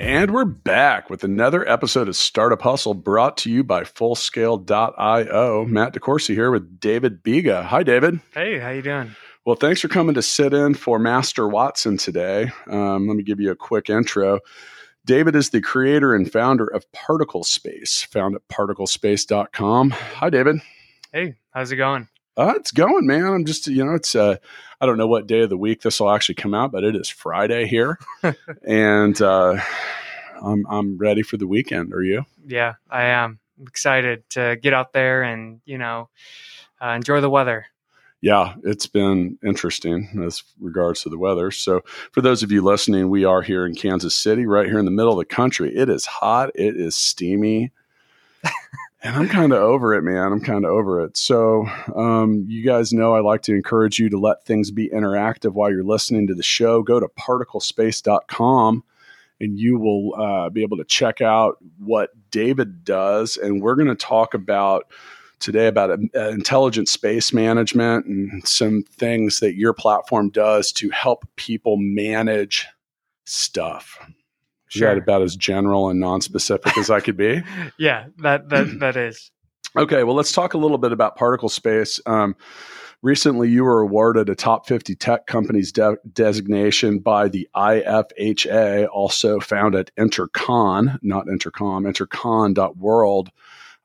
And we're back with another episode of Startup Hustle brought to you by Fullscale.io. Matt DeCoursey here with David Biga. Hi, David. Hey, how you doing? Well, thanks for coming to sit in for Master Watson today. Um, let me give you a quick intro. David is the creator and founder of Particle Space, found at particlespace.com. Hi, David. Hey, how's it going? Uh, it's going, man. I'm just, you know, it's, uh, I don't know what day of the week this will actually come out, but it is Friday here. and uh, I'm, I'm ready for the weekend. Are you? Yeah, I am I'm excited to get out there and, you know, uh, enjoy the weather. Yeah, it's been interesting as regards to the weather. So, for those of you listening, we are here in Kansas City, right here in the middle of the country. It is hot, it is steamy. and I'm kind of over it, man. I'm kind of over it. So, um, you guys know I like to encourage you to let things be interactive while you're listening to the show. Go to particlespace.com and you will uh, be able to check out what David does. And we're going to talk about today about uh, intelligent space management and some things that your platform does to help people manage stuff. Sure. That about as general and non-specific as I could be? yeah, that that that is. Okay, well, let's talk a little bit about particle space. Um, recently, you were awarded a top 50 tech companies de- designation by the IFHA, also found at Intercon, not Intercom, intercon.world.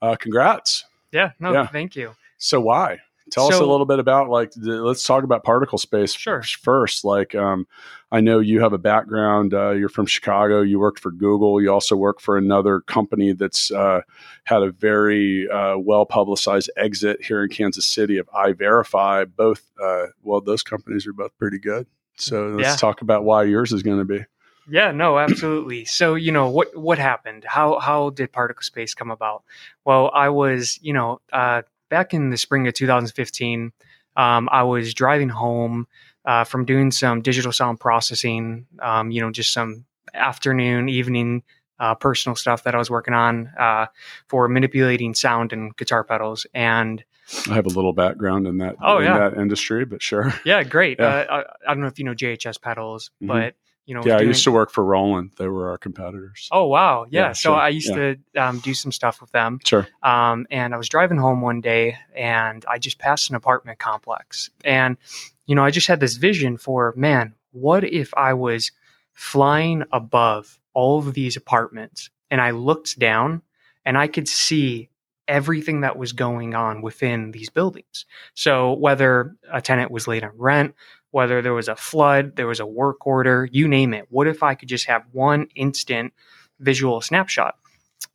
Uh, congrats. Yeah, no, yeah. thank you. So, why? Tell so, us a little bit about like the, let's talk about particle space sure. first. Like um, I know you have a background. Uh, you're from Chicago. You worked for Google. You also work for another company that's uh, had a very uh, well publicized exit here in Kansas City of EyeVerify. Both uh, well, those companies are both pretty good. So let's yeah. talk about why yours is going to be. Yeah, no, absolutely. so, you know, what what happened? How how did particle space come about? Well, I was, you know, uh, back in the spring of 2015, um, I was driving home uh, from doing some digital sound processing, um, you know, just some afternoon, evening uh, personal stuff that I was working on uh, for manipulating sound and guitar pedals. And I have a little background in that, oh, in yeah. that industry, but sure. Yeah, great. Yeah. Uh, I, I, don't know if you know JHS pedals, mm-hmm. but you know, yeah, doing... I used to work for Roland. They were our competitors. Oh wow, yeah. yeah so sure. I used yeah. to um, do some stuff with them. Sure. Um, and I was driving home one day, and I just passed an apartment complex, and you know, I just had this vision for man, what if I was flying above all of these apartments, and I looked down, and I could see everything that was going on within these buildings. So whether a tenant was late on rent, whether there was a flood, there was a work order, you name it. What if I could just have one instant visual snapshot?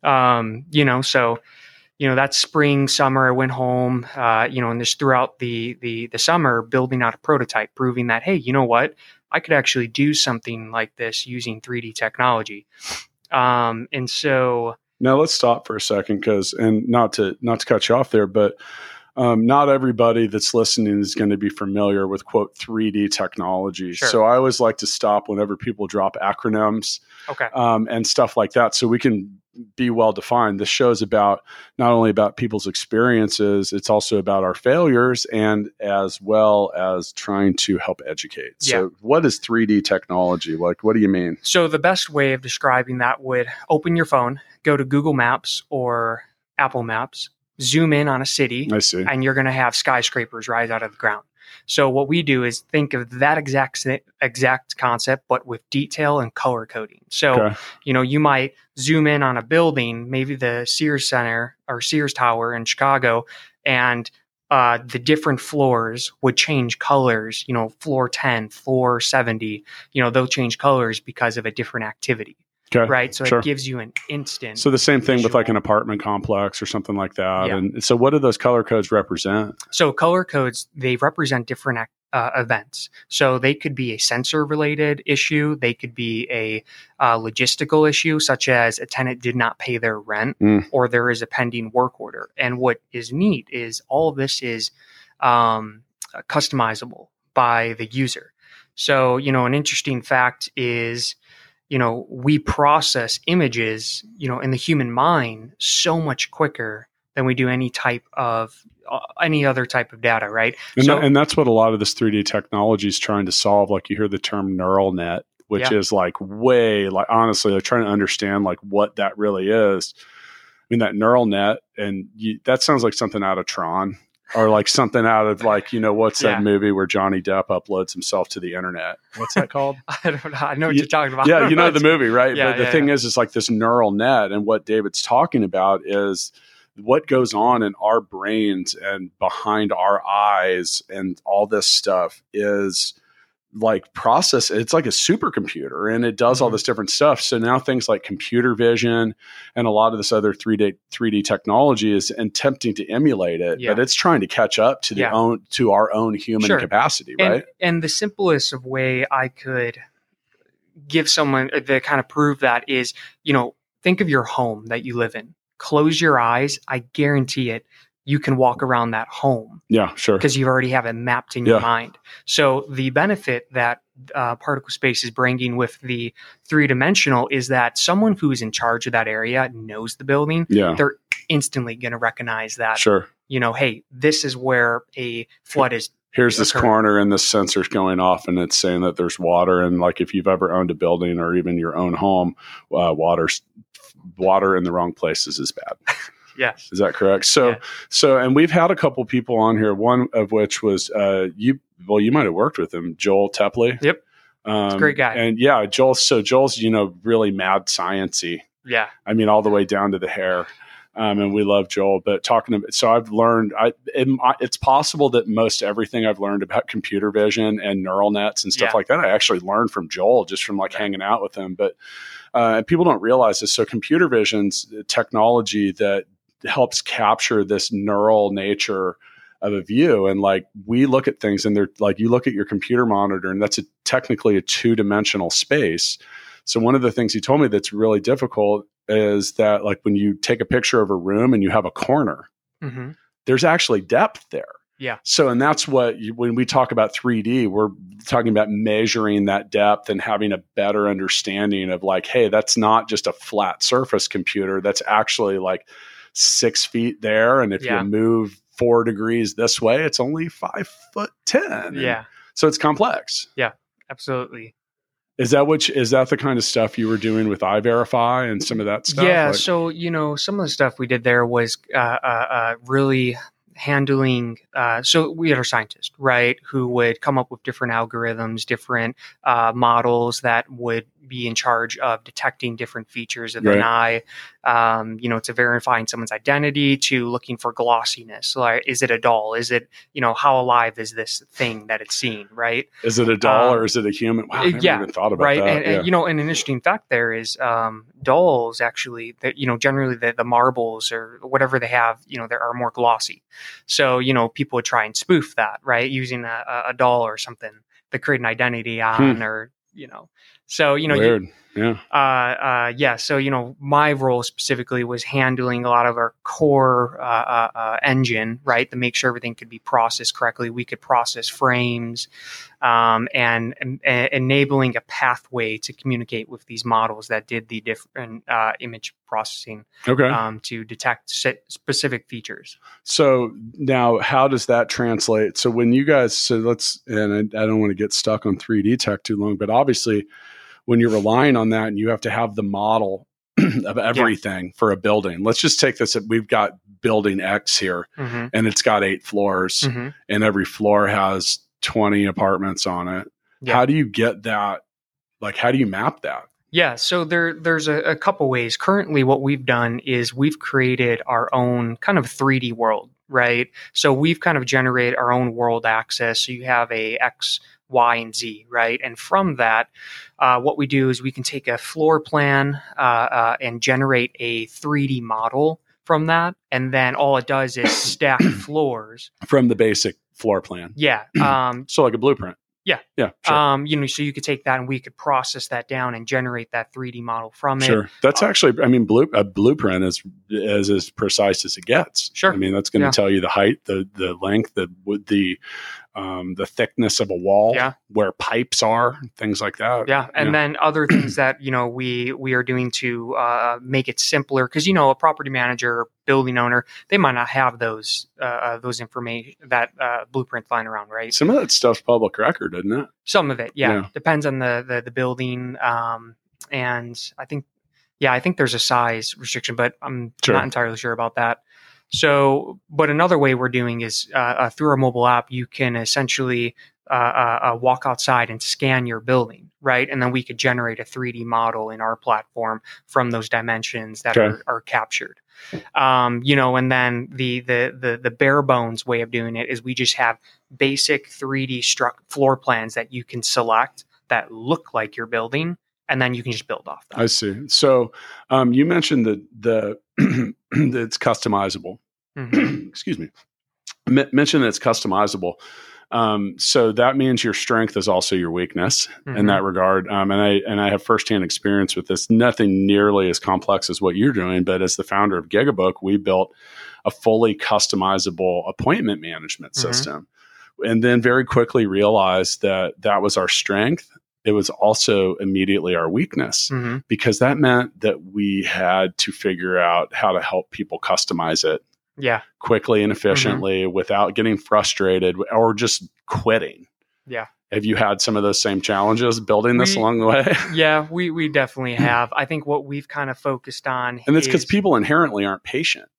Um, you know, so you know that spring, summer, I went home, uh, you know, and just throughout the the the summer, building out a prototype, proving that hey, you know what, I could actually do something like this using 3D technology. Um, and so now let's stop for a second because, and not to not to cut you off there, but um, not everybody that's listening is going to be familiar with quote 3D technology. Sure. So I always like to stop whenever people drop acronyms okay. um, and stuff like that, so we can be well defined. This show is about not only about people's experiences, it's also about our failures and as well as trying to help educate. Yeah. So, what is 3D technology? Like, what do you mean? So, the best way of describing that would open your phone, go to Google Maps or Apple Maps, zoom in on a city, I see. and you're going to have skyscrapers rise out of the ground. So what we do is think of that exact exact concept, but with detail and color coding. So okay. you know you might zoom in on a building, maybe the Sears Center or Sears Tower in Chicago, and uh, the different floors would change colors. You know, floor ten, floor seventy. You know, they'll change colors because of a different activity. Okay. Right. So sure. it gives you an instant. So the same thing visual. with like an apartment complex or something like that. Yeah. And so what do those color codes represent? So color codes, they represent different uh, events. So they could be a sensor related issue. They could be a uh, logistical issue, such as a tenant did not pay their rent mm. or there is a pending work order. And what is neat is all this is, um, customizable by the user. So, you know, an interesting fact is, you know, we process images, you know, in the human mind so much quicker than we do any type of uh, any other type of data, right? And, so, that, and that's what a lot of this 3D technology is trying to solve. Like you hear the term neural net, which Yeah. is like way, like honestly, they're trying to understand like what that really is. I mean, that neural net, and you, that sounds like something out of Tron or like something out of like, you know, what's that movie where Johnny Depp uploads himself to the internet? What's that called? I don't know. I know what You- you're talking about. yeah, you know the movie, right? Yeah, but the yeah, thing yeah. is, is like this neural net, and what David's talking about is what goes on in our brains and behind our eyes, and all this stuff is like process. It's like a supercomputer, and it does all Mhm. this different stuff. So now things like computer vision and a lot of this other three D three D technology is attempting to emulate it, Yeah. but it's trying to catch up to the Yeah. own to our own human Sure. capacity, right? and the simplest of way I could give someone uh, the kind of prove that is, you know, think of your home that you live in. Close your eyes. I guarantee it. You can walk around that home yeah, sure. because you already have it mapped in your mind. So the benefit that uh, particle space is bringing with the three dimensional is that someone who's in charge of that area knows the building. Yeah, They're instantly going to recognize that. sure. You know, hey, this is where a flood is. here's this occur. corner and this sensor's going off and it's saying that there's water and like if you've ever owned a building or even your own home uh, water's water in the wrong places is bad Yes. is that correct so Yeah. so and we've had a couple people on here one of which was uh you well you might have worked with him joel tepley Yep. um, great guy. and yeah joel so joel's you know really mad sciency Yeah. I mean, all the way down to the hair. Um, and we love Joel, but talking about, so I've learned, I, it, it's possible that most everything I've learned about computer vision and neural nets and stuff Yeah. like that, I actually learned from Joel just from like Right. hanging out with him. But, uh, and people don't realize this. So computer vision's technology that helps capture this neural nature of a view. And like, we look at things and they're like, you look at your computer monitor and that's a, technically a two dimensional space. So one of the things he told me that's really difficult is that like when you take a picture of a room and you have a corner, hmm there's actually depth there. Yeah. So and that's what you, when we talk about 3D, we're talking about measuring that depth and having a better understanding of like, hey, that's not just a flat surface computer. That's actually like six feet there, and if Yeah. you move four degrees this way, it's only five foot ten. And Yeah. So it's complex. Yeah, absolutely. Is that which is that the kind of stuff you were doing with EyeVerify and some of that stuff? Yeah. Like- so you know, some of the stuff we did there was uh, uh, uh, really handling. Uh, so we had our scientist, right, who would come up with different algorithms, different uh, models that would be in charge of detecting different features of an eye. Um, you know, to verifying someone's identity, to looking for glossiness. Like, is it a doll? Is it you know how alive is this thing that it's seeing? Right. Is it a doll Um, or is it a human? Wow, I never yeah, even thought about right that. and, and, yeah. you know and an interesting fact there is um, dolls actually that you know generally the, the marbles or whatever they have you know there are more glossy so you know people would try and spoof that right using a, a- a doll or something to create an identity on or you know so you know you, yeah. uh, uh, yeah, so you know, my role specifically was handling a lot of our core uh, uh, engine, right, to make sure everything could be processed correctly. We could process frames, um, and, and enabling a pathway to communicate with these models that did the different uh, image processing Okay. um, to detect specific features. so now, how does that translate? So when you guys, so let's, and I, I don't want to get stuck on 3D tech too long, but obviously, when you're relying on that and you have to have the model of everything for a building. Let's just take this. We've got building X here, hmm and it's got eight floors, hmm and every floor has 20 apartments on it. Yeah. How do you get that? Like, how do you map that? Yeah, so there there's a, a couple ways. Currently, what we've done is we've created our own kind of 3D world, right? So we've kind of generated our own world access. So you have a X, Y, and Z, right? And from that, uh, what we do is we can take a floor plan uh, uh, and generate a 3D model from that, and then all it does is stack floors. From the basic floor plan. Yeah, um, So, like a blueprint. Yeah. Yeah. Sure. Um, you know, so you could take that and we could process that down and generate that 3D model from it. Sure. That's Uh, actually, I mean, blue, a blueprint is, is as precise as it gets. Sure. I mean, that's going to Yeah. tell you the height, the, the length, the, the, um, the thickness of a wall, Yeah. where pipes are, things like that. Yeah, and Yeah. then other things that you know we we are doing to uh, make it simpler because you know a property manager, building owner, they might not have those uh, uh, those information that uh, blueprints lying around, right? Some of that stuff's public record, isn't it? Some of it, yeah, Yeah. depends on the the, the building, um, and I think, yeah, I think there's a size restriction, but I'm Sure. not entirely sure about that. So, but another way we're doing is uh, uh, through our mobile app, you can essentially uh, uh, uh, walk outside and scan your building, right? And then we could generate a 3D model in our platform from those dimensions that Okay. are, are captured. Um, you know, and then the, the the the bare bones way of doing it is we just have basic 3D struct floor plans that you can select that look like your building, and then you can just build off that. I see. So, um, you mentioned that the, that it's customizable. Mhm. excuse me, M- mention that it's customizable. Um, so that means your strength is also your weakness in Mhm. that regard. Um, and I and I have firsthand experience with this. Nothing nearly as complex as what you're doing, but as the founder of Gigabook, we built a fully customizable appointment management Mhm. system, and then very quickly realized that that was our strength. It was also immediately our weakness Mhm. because that meant that we had to figure out how to help people customize it Yeah, quickly and mm-hmm. efficiently without getting frustrated or just quitting. Yeah. Have you had some of those same challenges building this We- along the way? yeah, we we definitely have. I think what we've kind of focused on, and it's because people inherently aren't patient.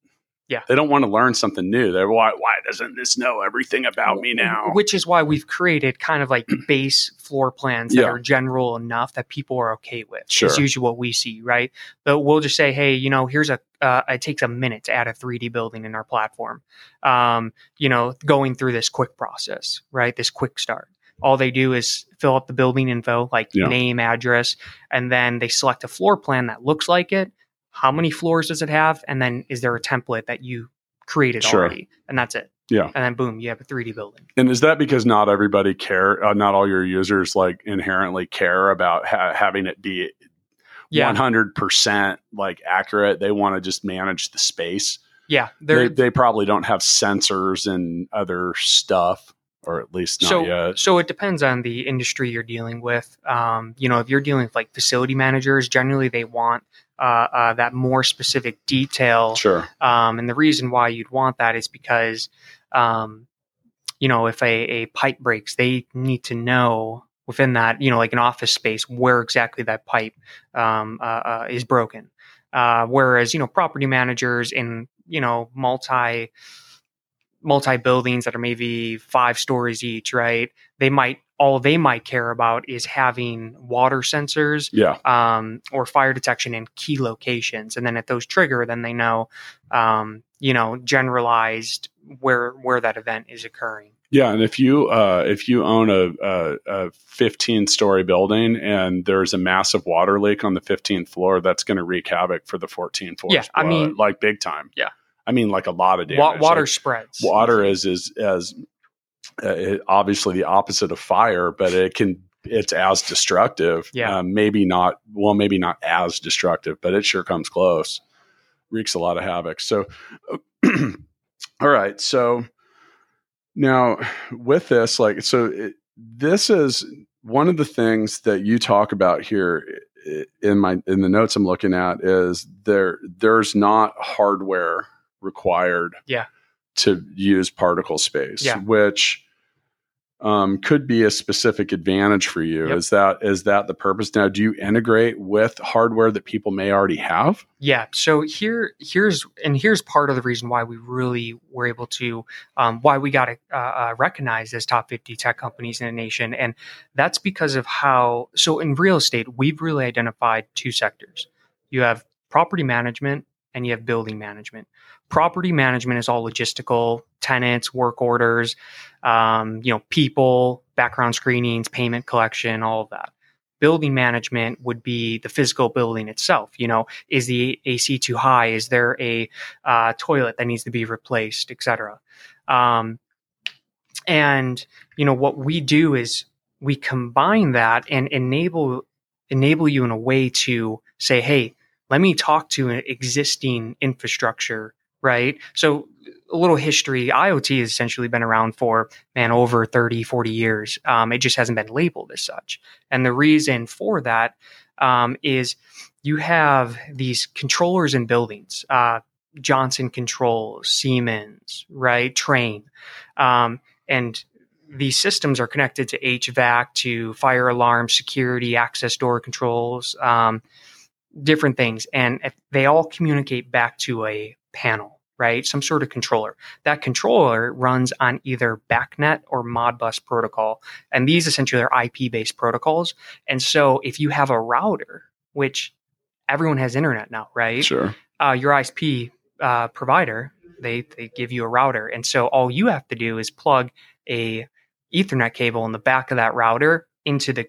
Yeah. They don't want to learn something new. They're why why doesn't this know everything about me now? Which is why we've created kind of like base floor plans that Yeah. are general enough that people are okay with. Sure. It's usually what we see, right? But we'll just say, hey, you know, here's a, uh, it takes a minute to add a 3D building in our platform. Um, you know, going through this quick process, right? This quick start. All they do is fill up the building info, like Yeah. name, address, and then they select a floor plan that looks like it. How many floors does it have? And then is there a template that you created Sure. already? And that's it. Yeah. And then boom, you have a 3D building. And is that because not everybody care, uh, not all your users like inherently care about ha- having it be Yeah. 100% like accurate? They want to just manage the space. Yeah. They, they probably don't have sensors and other stuff, or at least not so, yet. so it depends on the industry you're dealing with. Um, you know, if you're dealing with like facility managers, generally they want uh, uh, that more specific detail. Sure. Um, and the reason why you'd want that is because, um, you know, if a, a pipe breaks, they need to know within that, you know, like an office space, where exactly that pipe um, uh, uh, is broken. Uh, whereas, you know, property managers in, you know, multi multi buildings that are maybe five stories each, right? They might all they might care about is having water sensors Yeah. um, or fire detection in key locations, and then if those trigger, then they know, um, you know, generalized where where that event is occurring. Yeah, and if you uh, if you own a, a, a 15 story building and there's a massive water leak on the 15th floor, that's going to wreak havoc for the 14 floors. Yeah, I mean- like big time. Yeah. I mean, like a lot of damage. Water Like, spreads. water is is as uh, obviously the opposite of fire, but it can it's as destructive. Yeah. Um, maybe not. Well, maybe not as destructive, but it sure comes close. Wreaks a lot of havoc. So, all right. So now with this, like, so it, this is one of the things that you talk about here in my in the notes I'm looking at is there there's not hardware required Yeah. to use particle space Yeah. which um, could be a specific advantage for you Yep. is that is that the purpose now do you integrate with hardware that people may already have Yeah. So here, here's and here's part of the reason why we really were able to, um, why we got uh, uh, recognized as top 50 tech companies in the nation, and that's because of how. So in real estate, we've really identified two sectors. You have property management and you have building management. Property management is all logistical, tenants, work orders, um, you know, people, background screenings, payment collection, all of that. Building management would be the physical building itself. You know, is the AC too high? Is there a uh, toilet that needs to be replaced, et cetera? Um, and you know what we do is we combine that and enable enable you in a way to say, hey, let me talk to an existing infrastructure, right? So a little history iot has essentially been around for man over 30 40 years. Um, it just hasn't been labeled as such. And the reason for that um, is you have these controllers in buildings uh, johnson controls siemens right Trane. Um, and these systems are connected to hvac to fire alarm security access door controls um, different things. And they all communicate back to a panel right? Some sort of controller. That controller runs on either BACnet or Modbus protocol. And these essentially are IP based protocols. And so if you have a router, which everyone has internet now, right? Sure. Uh, your ISP uh, provider, they, they give you a router. And so all you have to do is plug a Ethernet cable in the back of that router into the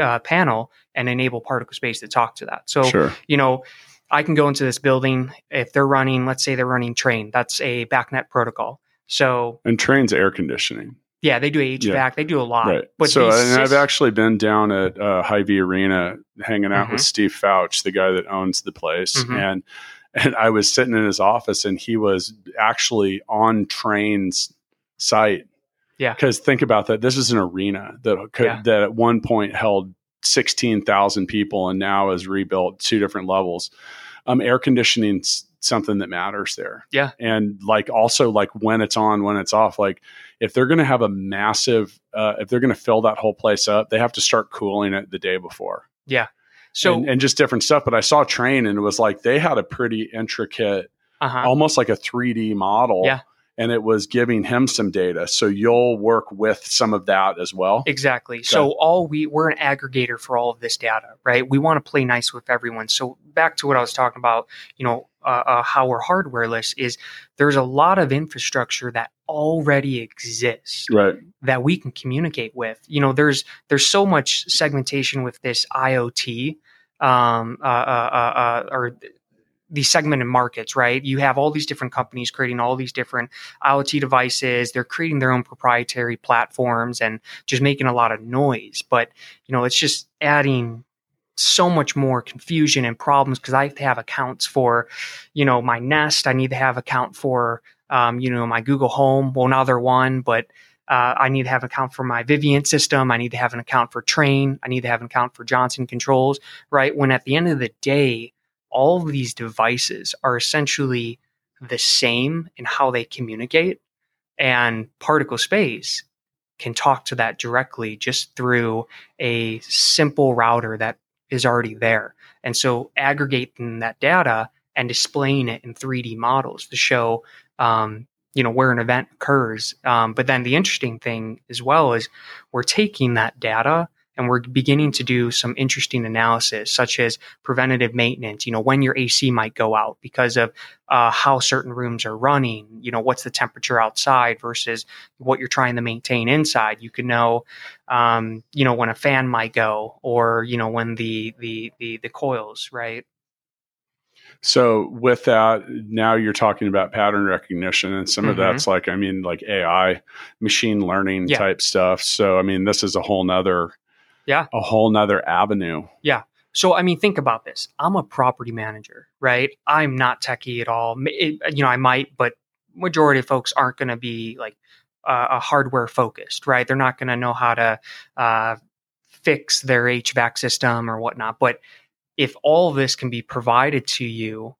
uh, panel and enable particle space to talk to that. So, Sure. you know, I can go into this building if they're running, let's say they're running Trane. That's a BACnet protocol. So And Trane's air conditioning. yeah, they do HVAC. Yeah. They do a lot. Right. But so, and I've actually been down at uh, Hy-Vee Arena hanging out with Mhm. Steve Foutch, the guy that owns the place, Mhm. and and I was sitting in his office, and he was actually on Trane's site. Yeah. Because think about that. This is an arena that could, Yeah. that at one point held sixteen thousand people, and now is rebuilt two different levels. Um, air conditioning's something that matters there. Yeah. and like also like when it's on, when it's off. Like if they're going to have a massive, uh, if they're going to fill that whole place up, they have to start cooling it the day before. Yeah. So and, and just different stuff. But I saw Trane and it was like they had a pretty intricate, uh-huh. almost like a 3D model. Yeah. And it was giving him some data. So you'll work with some of that as well. Exactly. So all we we're an aggregator for all of this data, right? We want to play nice with everyone. So back to what I was talking about, you know, uh, uh, how we're hardwareless is there's a lot of infrastructure that already exists Right. that we can communicate with. You know, there's there's so much segmentation with this IoT um, uh, uh, uh, uh, or these segmented markets, right? You have all these different companies creating all these different IoT devices. They're creating their own proprietary platforms and just making a lot of noise. But you know, it's just adding so much more confusion and problems because I have to have accounts for, you know, my Nest. I need to have account for, um, you know, my Google Home. Well, now they're one, but uh, I need to have an account for my Vivint system. I need to have an account for Trane. I need to have an account for Johnson Controls. Right. When at the end of the day, all of these devices are essentially the same in how they communicate, and particle space can talk to that directly just through a simple router that is already there. And so aggregating that data and displaying it in 3D models to show, um, you know, where an event occurs. Um, but then the interesting thing as well is we're taking that data and we're beginning to do some interesting analysis, such as preventative maintenance. You know, when your AC might go out because of uh, how certain rooms are running. You know, what's the temperature outside versus what you're trying to maintain inside. You can know, um, you know, when a fan might go, or you know, when the the the the coils, right? So with that, now you're talking about pattern recognition, and some of Mhm. that's like, I mean, like AI, machine learning Yeah. type stuff. So I mean, this is a whole nother, Yeah. a whole nother avenue. Yeah so, I mean, think about this. I'm a property manager, right? I'm not techie at all. It- you know, I might, but majority of folks aren't going to be like uh, a hardware focused, right? They're not going to know how to uh, fix their HVAC system or whatnot. But if all of this can be provided to you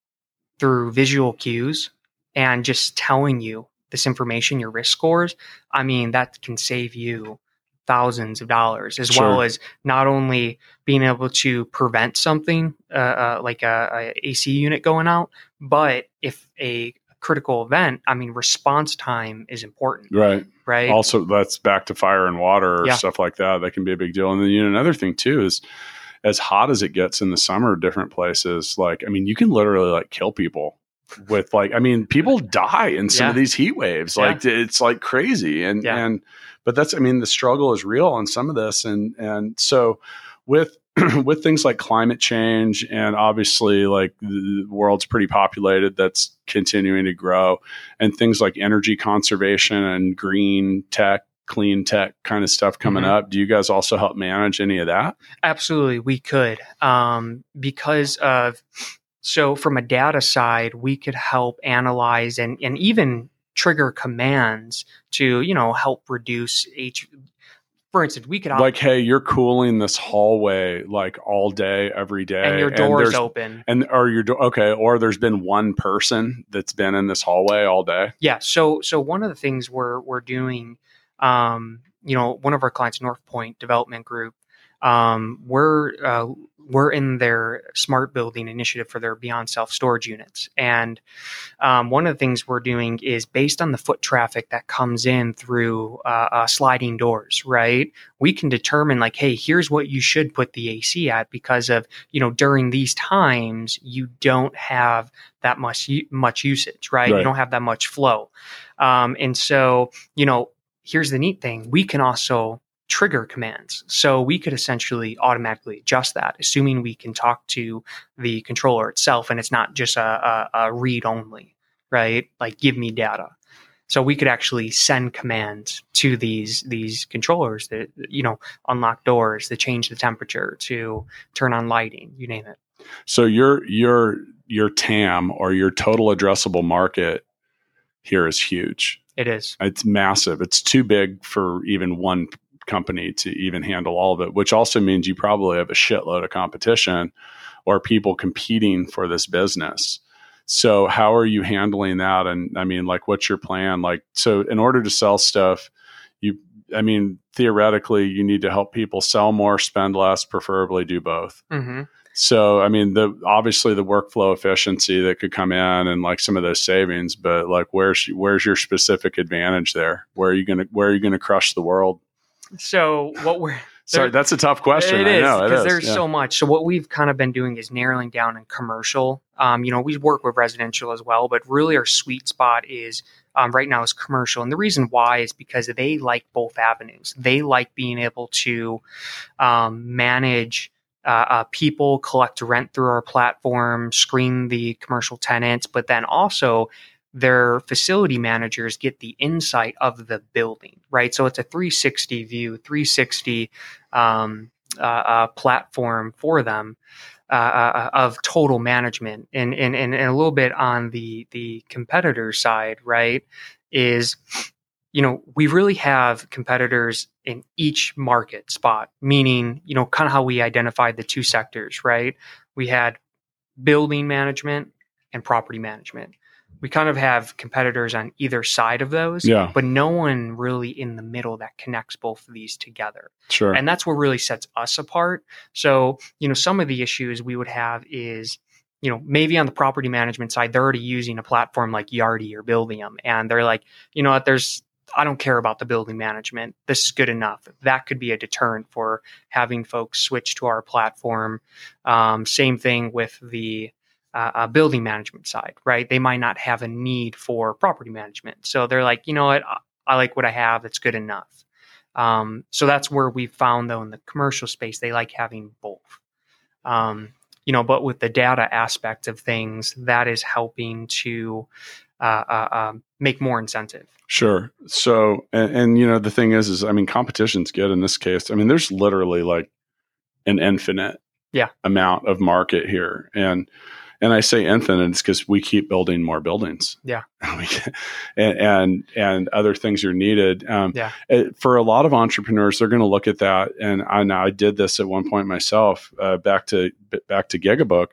through visual cues and just telling you this information, your risk scores, I mean, that can save you thousands of dollars as Sure. well as not only being able to prevent something uh, uh, like a, a AC unit going out, but if a critical event, I mean, response time is important, Right. right? Also, that's back to fire and water or Yeah. stuff like that. That can be a big deal. And then you know, another thing too is as hot as it gets in the summer, different places, like I mean, you can literally like kill people with like I mean, people die in some Yeah. of these heat waves. Like it's like crazy. And Yeah. and but that's I mean, the struggle is real on some of this. And and so with with things like climate change and obviously like the world's pretty populated that's continuing to grow and things like energy conservation and green tech clean tech kind of stuff coming Mhm. up. Do you guys also help manage any of that? Absolutely, we could. Um, because of, so from a data side, we could help analyze and, and even trigger commands to, you know, help reduce H. For instance, we could Like, hey, you're cooling this hallway like all day, every day, and your door is open. And or your do- okay, or there's been one person that's been in this hallway all day. Yeah. So so one of the things we're we're doing, um, you know, one of our clients, North Point Development Group, um, we're uh, we're in their smart building initiative for their beyond self storage units, and um, one of the things we're doing is based on the foot traffic that comes in through uh, uh, sliding doors. Right, we can determine like, hey, here's what you should put the AC at because of you know during these times you don't have that much much usage, right? Right. You don't have that much flow, um, and so you know here's the neat thing: we can also trigger commands, so we could essentially automatically adjust that, assuming we can talk to the controller itself, and it's not just a, a, a read only, right? Like give me data. So we could actually send commands to these these controllers that you know unlock doors, to change the temperature, to turn on lighting, you name it. So your your your TAM or your total addressable market here is huge. It is. It's massive. It's too big for even one company to even handle all of it, which also means you probably have a shitload of competition or people competing for this business. So how are you handling that? And I mean, like, what's your plan? Like, so in order to sell stuff, you, I mean, theoretically, you need to help people sell more, spend less, preferably do both. Mm-hmm. So, I mean, the obviously the workflow efficiency that could come in and like some of those savings, but like, where's where's your specific advantage there? Where are you gonna where are you gonna crush the world? So what we're Sorry, that's a tough question. it is because there's yeah. so much. So what we've kind of been doing is narrowing down in commercial. Um, you know, we work with residential as well, but really our sweet spot is um, right now is commercial, and the reason why is because they like both avenues. They like being able to um, manage. Uh, uh, people collect rent through our platform, screen the commercial tenants, but then also their facility managers get the insight of the building, right? So it's a 360 view, 360 um, uh, uh, platform for them uh, uh, of total management, and, and and and a little bit on the the competitor side, right? Is you know we really have competitors in each market spot, meaning you know kind of how we identified the two sectors, right? We had building management and property management. We kind of have competitors on either side of those, Yeah, but no one really in the middle that connects both of these together. Sure. and that's what really sets us apart. So you know some of the issues we would have is you know maybe on the property management side they're already using a platform like yardi or buildium and they're like you know what? There's i don't care about the building management. This is good enough. That could be a deterrent for having folks switch to our platform. Um, same thing with the uh, uh, building management side right they might not have a need for property management so they're like you know what I, I like what i have it's good enough um, so that's where we found though in the commercial space they like having both. Um, you know, but with the data aspect of things, that is helping to uh, uh, um, make more incentive. Sure. So, and, and you know, the thing is, is I mean, competition's good in this case. I mean, there's literally like an infinite Yeah. amount of market here, and and I say infinite, it's because we keep building more buildings. Yeah. And and and other things are needed. Um, Yeah. it- for a lot of entrepreneurs, they're going to look at that, and I know I did this at one point myself. Uh, back to back to Gigabook.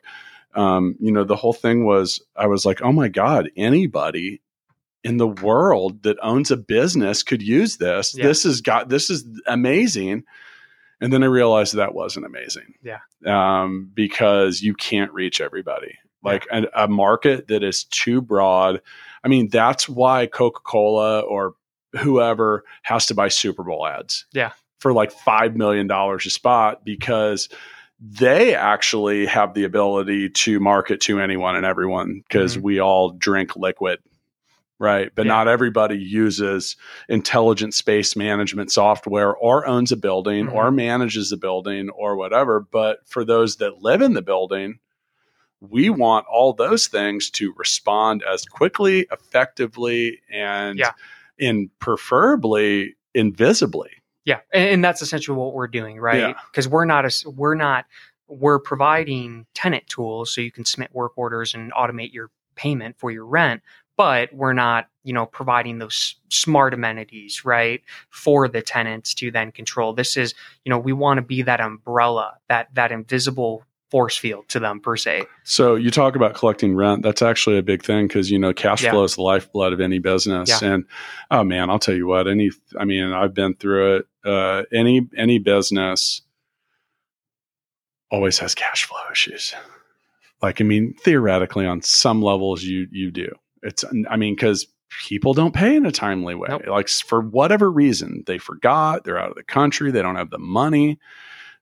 Um, you know, the whole thing was I was like, oh my god, anybody in the world that owns a business could use this. Yeah. This has got this is amazing. And then I realized that wasn't amazing. Yeah. Um, because you can't reach everybody. Like a, a market that is too broad. I mean, that's why Coca Cola or whoever has to buy Super Bowl ads. Yeah. For like $5 million a spot because they actually have the ability to market to anyone and everyone because Mhm. we all drink liquid right but Yeah. not everybody uses intelligent space management software or owns a building or mm-hmm. manages a building or whatever but for those that live in the building we want all those things to respond as quickly effectively and Yeah. and preferably invisibly. Yeah, and, and that's essentially what we're doing, right? Yeah. Because we're not a, we're not we're providing tenant tools so you can submit work orders and automate your payment for your rent, but we're not you know providing those smart amenities right for the tenants to then control. This is you know we want to be that umbrella, that that invisible force field to them per se. So you talk about collecting rent. That's actually a big thing because you know cash Yeah. flow is the lifeblood of any business. And oh man, I'll tell you what. Any, I mean, I've been through it. Uh, any any business always has cash flow issues. Like I mean, theoretically, on some levels, you you do. It's I mean because people don't pay in a timely way. Nope. Like for whatever reason, they forgot. They're out of the country. They don't have the money.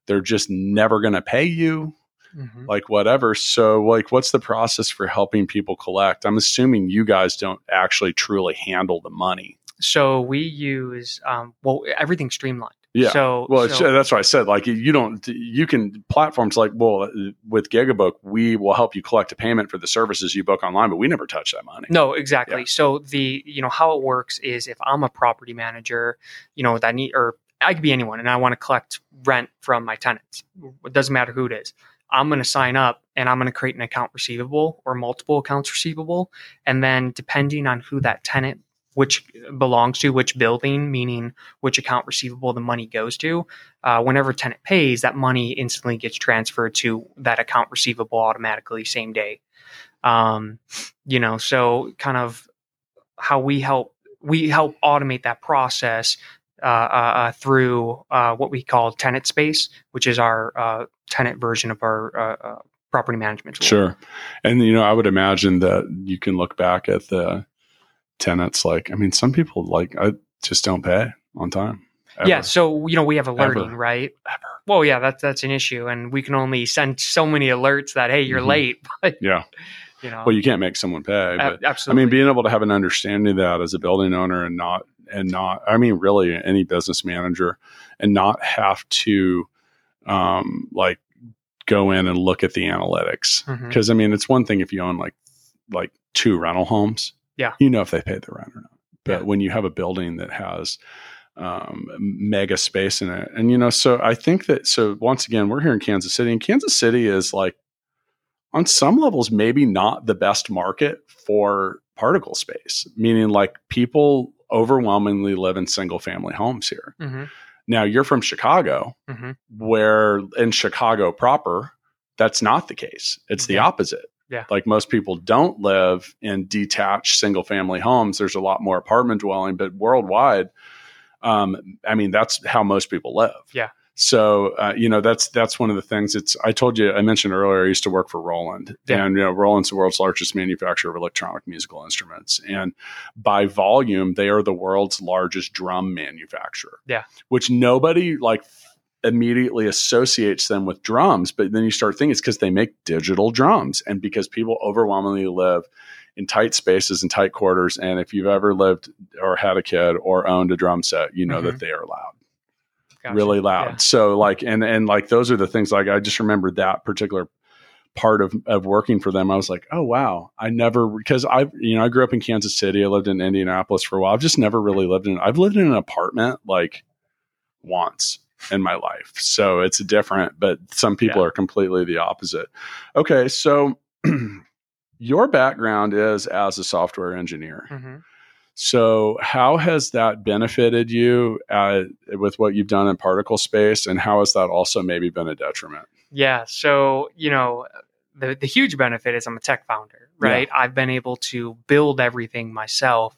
They're just never going to pay you Mhm. like whatever. So like what's the process for helping people collect? I'm assuming you guys don't actually truly handle the money. So we use um, well everything streamlined. Yeah. So Well, so- that's what I said. Like you don't, you can platforms like, well, uh, with Gigabook, we will help you collect a payment for the services you book online, but we never touch that money. No, exactly. Yeah. So the you know how it works is if I'm a property manager, you know that need or I could be anyone, and I want to collect rent from my tenants. It doesn't matter who it is. I'm going to sign up and I'm going to create an account receivable or multiple accounts receivable, and then depending on who that tenant which belongs to which building, meaning which account receivable the money goes to. Uh, whenever tenant pays, that money instantly gets transferred to that account receivable automatically same day. Um, you know, so kind of how we help we help automate that process uh, uh, uh, through uh, what we call tenant space, which is our uh, tenant version of our property management tool. Sure. And, you know, I would imagine that you can look back at the tenants. Like, I mean, some people like, I just don't pay on time. ever. Yeah, so you know we have alerting, Ever. right? Ever. Well, yeah, that's that's an issue, and we can only send so many alerts that hey, you're Mhm. late. But Yeah. you know, Well, you can't make someone pay, but absolutely. I mean, being able to have an understanding of that as a building owner and not, and not, I mean, really any business manager and not have to, um, like go in and look at the analytics. Mhm. Cause I mean, it's one thing if you own like, like two rental homes, Yeah. you know, if they paid the rent or not. But Yeah. when you have a building that has, um, mega space in it. And, you know, so I think that, so once again, we're here in Kansas City and Kansas City is like, on some levels, maybe not the best market for particle space, meaning like people overwhelmingly live in single family homes here. Mhm, Now, you're from Chicago, mhm. where in Chicago proper, that's not the case. It's the opposite. Yeah. Like most people don't live in detached single family homes. There's a lot more apartment dwelling, but worldwide, um, I mean, that's how most people live. Yeah. So, uh, you know, that's, that's one of the things it's, I told you, I mentioned earlier, I used to work for Roland Yeah. and, you know, Roland's the world's largest manufacturer of electronic musical instruments. And by volume, they are the world's largest drum manufacturer. Yeah. Which nobody like immediately associates them with drums, but then you start thinking it's because they make digital drums and because people overwhelmingly live in tight spaces and tight quarters. And if you've ever lived or had a kid or owned a drum set, you know Mhm. that they are loud, Gotcha. really loud. Yeah. So like, and and like those are the things. Like I just remember that particular part of of working for them. I was like, oh wow, I never because I you know I grew up in Kansas City. I lived in Indianapolis for a while. I've just never really lived in. I've lived in an apartment like once in my life. So it's different, but some people Yeah. are completely the opposite. Okay, so your background is as a software engineer. Mhm. So, how has that benefited you uh, with what you've done in particle space, and how has that also maybe been a detriment? Yeah. So, you know, the, the huge benefit is I'm a tech founder, right? I've been able to build everything myself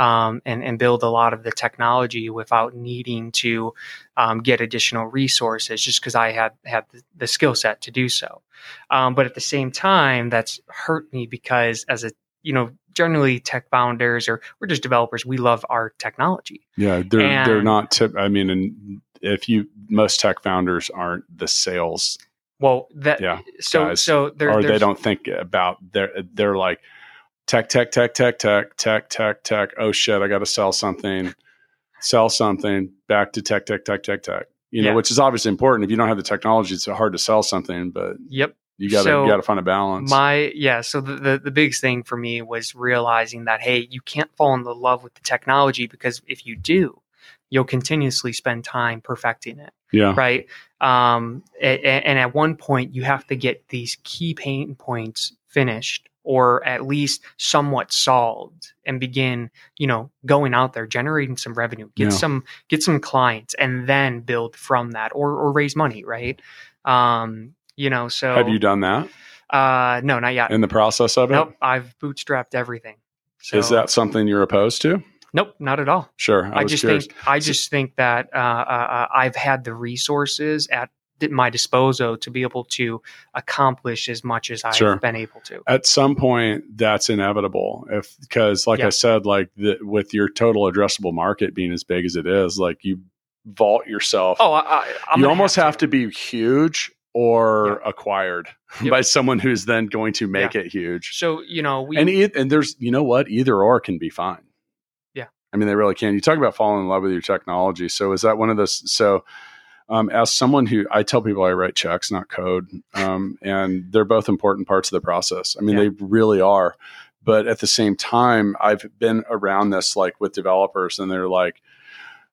um, and, and build a lot of the technology without needing to um, get additional resources just because I had, had the, the skill set to do so. Um, but at the same time, that's hurt me because as a, you know, generally tech founders or we're just developers, we love our technology. Yeah, they're they're not. Tip, I mean, and if you most tech founders aren't the sales, Well, that, yeah, so, guys. so there, or they there's- don't think about they're they're like tech tech tech tech tech tech tech tech. Oh shit, I got to sell something, sell something back to tech tech tech tech tech. You know, Yeah. which is obviously important. If you don't have the technology, it's hard to sell something. But Yep. you got to So, you got to find a balance. My yeah, so the, the the biggest thing for me was realizing that hey, you can't fall in the love with the technology because if you do, you'll continuously spend time perfecting it Yeah. right um, a- a- and at one point you have to get these key pain points finished or at least somewhat solved and begin you know going out there generating some revenue get Yeah. some get some clients and then build from that or or raise money right um you know so Have you done that uh no not yet in the process of it? nope i've bootstrapped everything so, Is that something you're opposed to? nope not at all Sure. I, I, just curious. think I just think that uh, uh, uh, I've had the resources at my disposal to be able to accomplish as much as I've Sure. been able to. at some point that's inevitable if because like Yeah. i said like the, with your total addressable market being as big as it is like you vault yourself Oh, I, I, I'm you almost have to. be huge or Yeah. acquired Yep. by someone who's then going to make it huge So you know we and e- and there's you know what either or can be fine Yeah. i mean they really can you talk about falling in love with your technology so is that one of those so um, as someone who I tell people I write checks, not code, um, and they're both important parts of the process. I mean, Yeah. they really are. But at the same time, I've been around this like with developers, and they're like,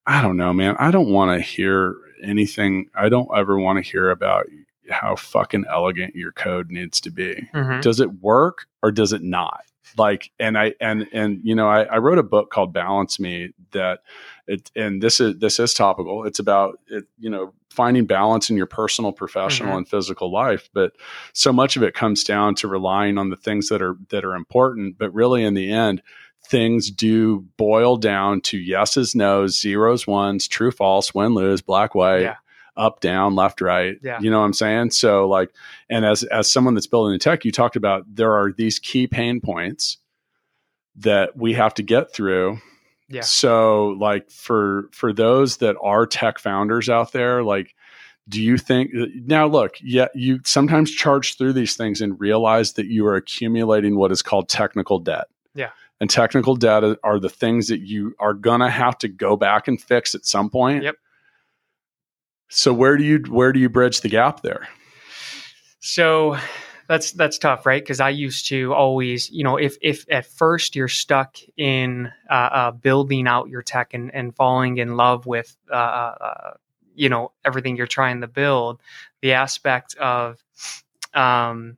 I don't know, man. I don't want to hear anything. I don't ever want to hear about how fucking elegant your code needs to be Mhm. does it work or does it not like and i and and you know I, I wrote a book called balance me that it and this is this is topical it's about it you know finding balance in your personal professional Mhm. and physical life but so much of it comes down to relying on the things that are that are important but really in the end things do boil down to yeses nos zeros ones true false win lose black white Yeah. Up down left right Yeah. you know what i'm saying so like and as as someone that's building the tech you talked about there are these key pain points that we have to get through Yeah. so like for for those that are tech founders out there like do you think now look yeah you sometimes charge through these things and realize that you are accumulating what is called technical debt Yeah. and technical debt are the things that you are gonna have to go back and fix at some point Yep. So where do you where do you bridge the gap there So that's that's tough, right? Because I used to always, you know, if if at first you're stuck in uh, uh, building out your tech and, and falling in love with, uh, uh, you know, everything you're trying to build, the aspect of, um,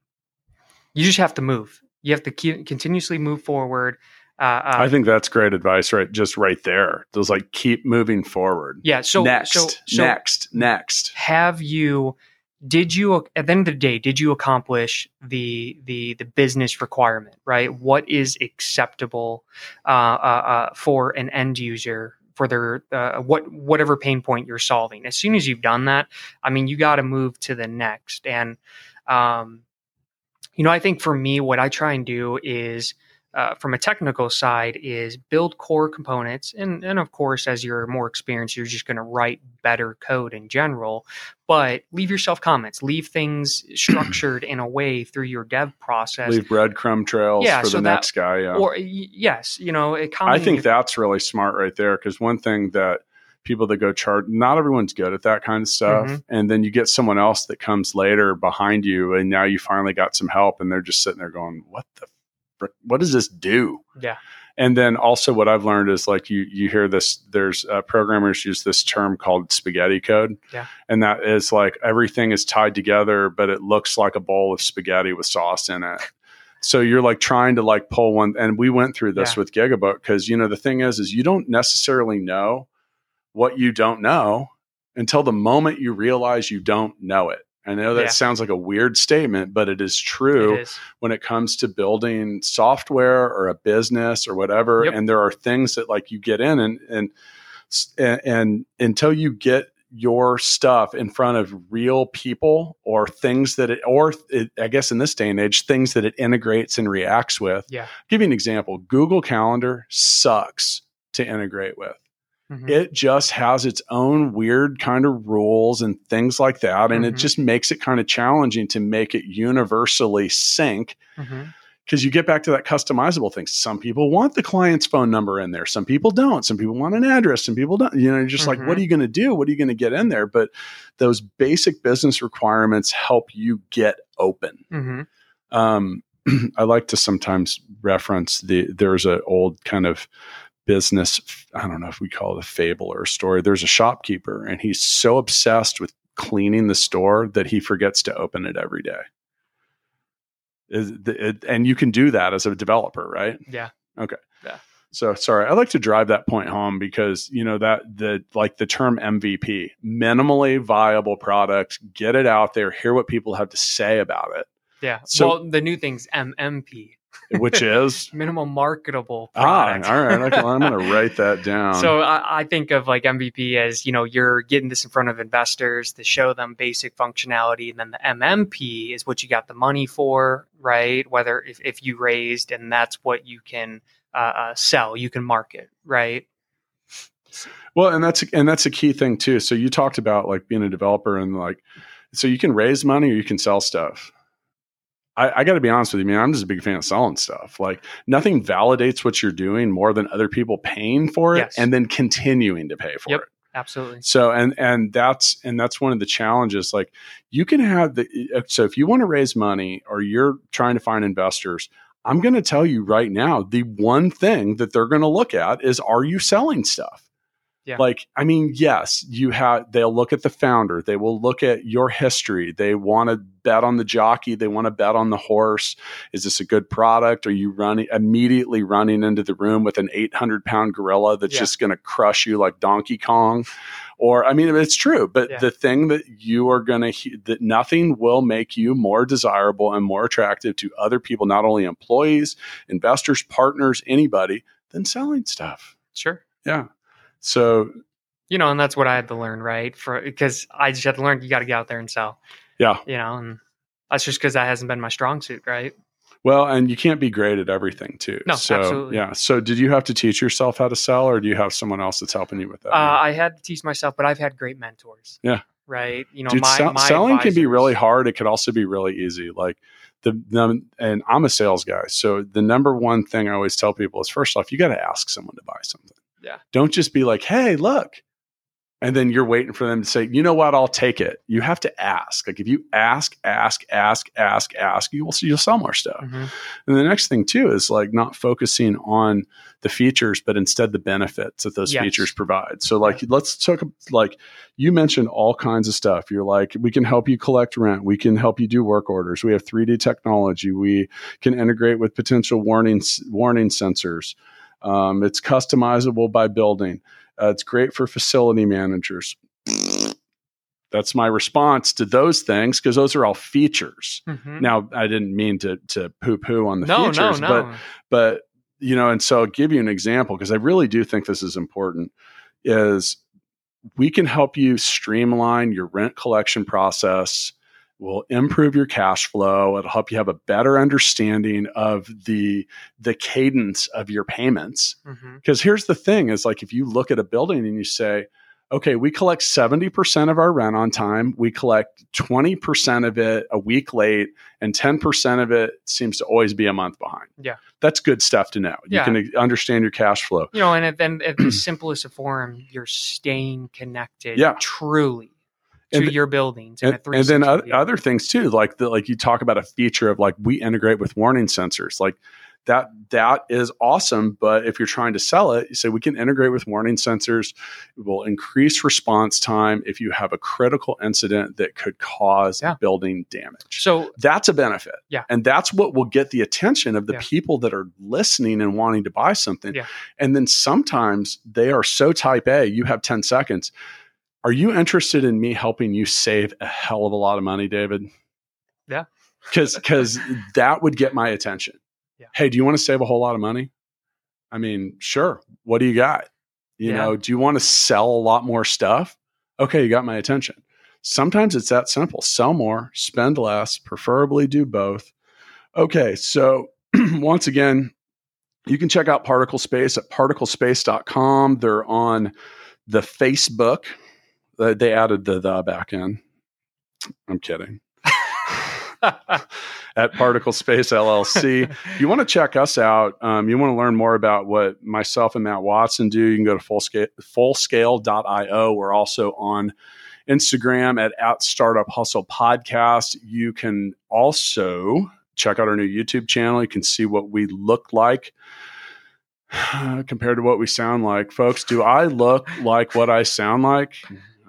you just have to move. You have to keep, continuously move forward. Uh, uh, I think that's great advice, right? Just right there. Those like keep moving forward. yeah. So next, so, so next, next. have you did you at the end of the day did you accomplish the the the business requirement right what is acceptable uh, uh, uh, for an end user for their uh, what whatever pain point you're solving as soon as you've done that i mean you got to move to the next and um, you know i think for me what i try and do is uh, from a technical side is build core components and and of course as you're more experienced you're just going to write better code in general but leave yourself comments leave things structured in a way through your dev process Leave breadcrumb trails Yeah, for so the that- next guy. Yeah. or y- yes you know it I think that's really smart right there because one thing that people that go chart, not everyone's good at that kind of stuff. Mhm. And then you get someone else that comes later behind you, and now you finally got some help, and they're just sitting there going, "What the? What does this do?" yeah And then also, what I've learned is like you you hear this. There's uh, programmers use this term called spaghetti code, Yeah. and that is like everything is tied together, but it looks like a bowl of spaghetti with sauce in it. So you're like trying to like pull one, and we went through this Yeah. with Gigabook because you know the thing is, is you don't necessarily know what you don't know until the moment you realize you don't know it. I know that Yeah. sounds like a weird statement, but it is true it is when it comes to building software or a business or whatever Yep. and there are things that like you get in and and and, and until you get your stuff in front of real people or things that it or it, i guess in this day and age things that it integrates and reacts with Yeah. give you an example google calendar sucks to integrate with Mhm. it just has its own weird kind of rules and things like that and it Mhm. just makes it kind of challenging to make it universally sync Mhm. because you get back to that customizable thing some people want the client's phone number in there some people don't some people want an address some people don't you know you're just like Mhm. what are you going to do what are you going to get in there but those basic business requirements help you get open Mhm. um, I like to sometimes reference the there's an old kind of business. I don't know if we call it a fable or a story. There's a shopkeeper, and he's so obsessed with cleaning the store that he forgets to open it every day. It, and you can do that as a developer, right? Yeah. Okay. Yeah. So sorry, I like to drive that point home because you know that the like the term MVP, minimally viable product, get it out there, hear what people have to say about it. Yeah. So- well, the new thing's MMP, Which is minimum marketable ah, product. all right. okay, I'm going to write that down. So I, I think of like MVP as you know you're getting this in front of investors to show them basic functionality, and then the MMP is what you got the money for, right? Whether if, if you raised, and that's what you can uh, uh, sell, you can market, right? Well, and that's and that's a key thing too. So you talked about like being a developer and like, so you can raise money or you can sell stuff. I, I got to be honest with you, man. I'm just a big fan of selling stuff. Like nothing validates what you're doing more than other people paying for it Yes. and then continuing to pay for Yep. it. Absolutely. So and and that's and that's one of the challenges. Like you can have the uh, uh, so if you want to raise money or you're trying to find investors, I'm going to tell you right now, the one thing that they're going to look at is are you selling stuff? Yeah. Like, I mean, yes, you have, they'll look at the founder. They will look at your history. They want to bet on the jockey. They want to bet on the horse. Is this a good product? Are you running immediately running into the room with an 800 pound gorilla that's Yeah. just going to crush you like Donkey Kong? Or, I mean, it's true, but Yeah. the thing that you are going to, that nothing will make you more desirable and more attractive to other people, not only employees, investors, partners, anybody, than selling stuff. Sure. Yeah. So, You know, and that's what I had to learn, right? For because I just had to learn you got to get out there and sell. Yeah. You know, and that's just because that hasn't been my strong suit, right? well, and you can't be great at everything too. No, so, absolutely. Yeah. So, did you have to teach yourself how to sell, or do you have someone else that's helping you with that? Uh, I had to teach myself, but I've had great mentors. Yeah. Right. You know, Dude, my, sell- my selling can be really hard. It could also be really easy. Like the, the and I'm a sales guy, so the number one thing I always tell people is first off, you got to ask someone to buy something. Yeah. Don't just be like, "Hey, look," and then you're waiting for them to say, "You know what? I'll take it." You have to ask. Like if you ask, ask, ask, ask, ask, you will you'll sell more stuff. Mhm. And the next thing too is like not focusing on the features, but instead the benefits that those Yes. features provide. So like let's talk like you mentioned all kinds of stuff. You're like, we can help you collect rent, we can help you do work orders, we have 3D technology, we can integrate with potential warning warning sensors. Um, it's customizable by building. Uh, it's great for facility managers. That's my response to those things because those are all features. Mhm. Now, I didn't mean to to poo poo on the no, features, no, but no. but you know, and so I'll give you an example because I really do think this is important. Is we can help you streamline your rent collection process. Will improve your cash flow. It'll help you have a better understanding of the the cadence of your payments. Mm-hmm. Because here's the thing: is like if you look at a building and you say, okay, we collect 70% of our rent on time. We collect 20% of it a week late, and 10% of it seems to always be a month behind. Yeah. That's good stuff to know. Yeah. You can understand your cash flow. You know, and then at the simplest of form, you're staying connected Yeah. truly to And th- your buildings. in And, a and then other, other things too, like the, like you talk about a feature of like we integrate with warning sensors, like that that is awesome. But if you're trying to sell it, you say we can integrate with warning sensors. It will increase response time if you have a critical incident that could cause Yeah. building damage. So that's a benefit. Yeah. And that's what will get the attention of the Yeah. people that are listening and wanting to buy something. Yeah. And then sometimes they are so type A, you have 10 seconds. Are you interested in me helping you save a hell of a lot of money, David? Yeah. Cause cause that would get my attention. Yeah. Hey, do you want to save a whole lot of money? I mean, sure. What do you got? You Yeah. know, do you want to sell a lot more stuff? Okay, you got my attention. Sometimes it's that simple. Sell more, spend less, preferably do both. Okay, so once again, you can check out Particle Space at particlespace.com. They're on the Facebook. They added the the back in. I'm kidding. At Particle Space LLC. You want to check us out, um, you want to learn more about what myself and Matt Watson do, you can go to fullscale, fullscale.io. We're also on Instagram at, at Startup Hustle Podcast. You can also check out our new YouTube channel. You can see what we look like. compared to what we sound like. Folks, do I look like what I sound like?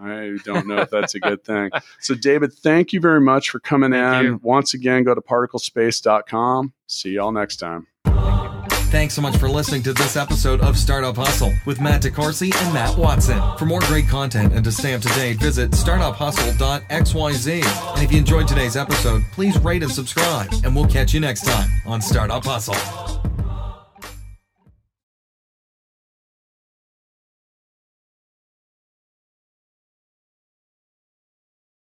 I don't know if that's a good thing. So, David, thank you very much for coming Thank in. you. Once again, go to particlespace.com. See y'all next time. Thanks so much for listening to this episode of Startup Hustle with Matt DeCoursey and Matt Watson. For more great content and to stay up to date, visit startuphustle.xyz. And if you enjoyed today's episode, please rate and subscribe, and we'll catch you next time on Startup Hustle.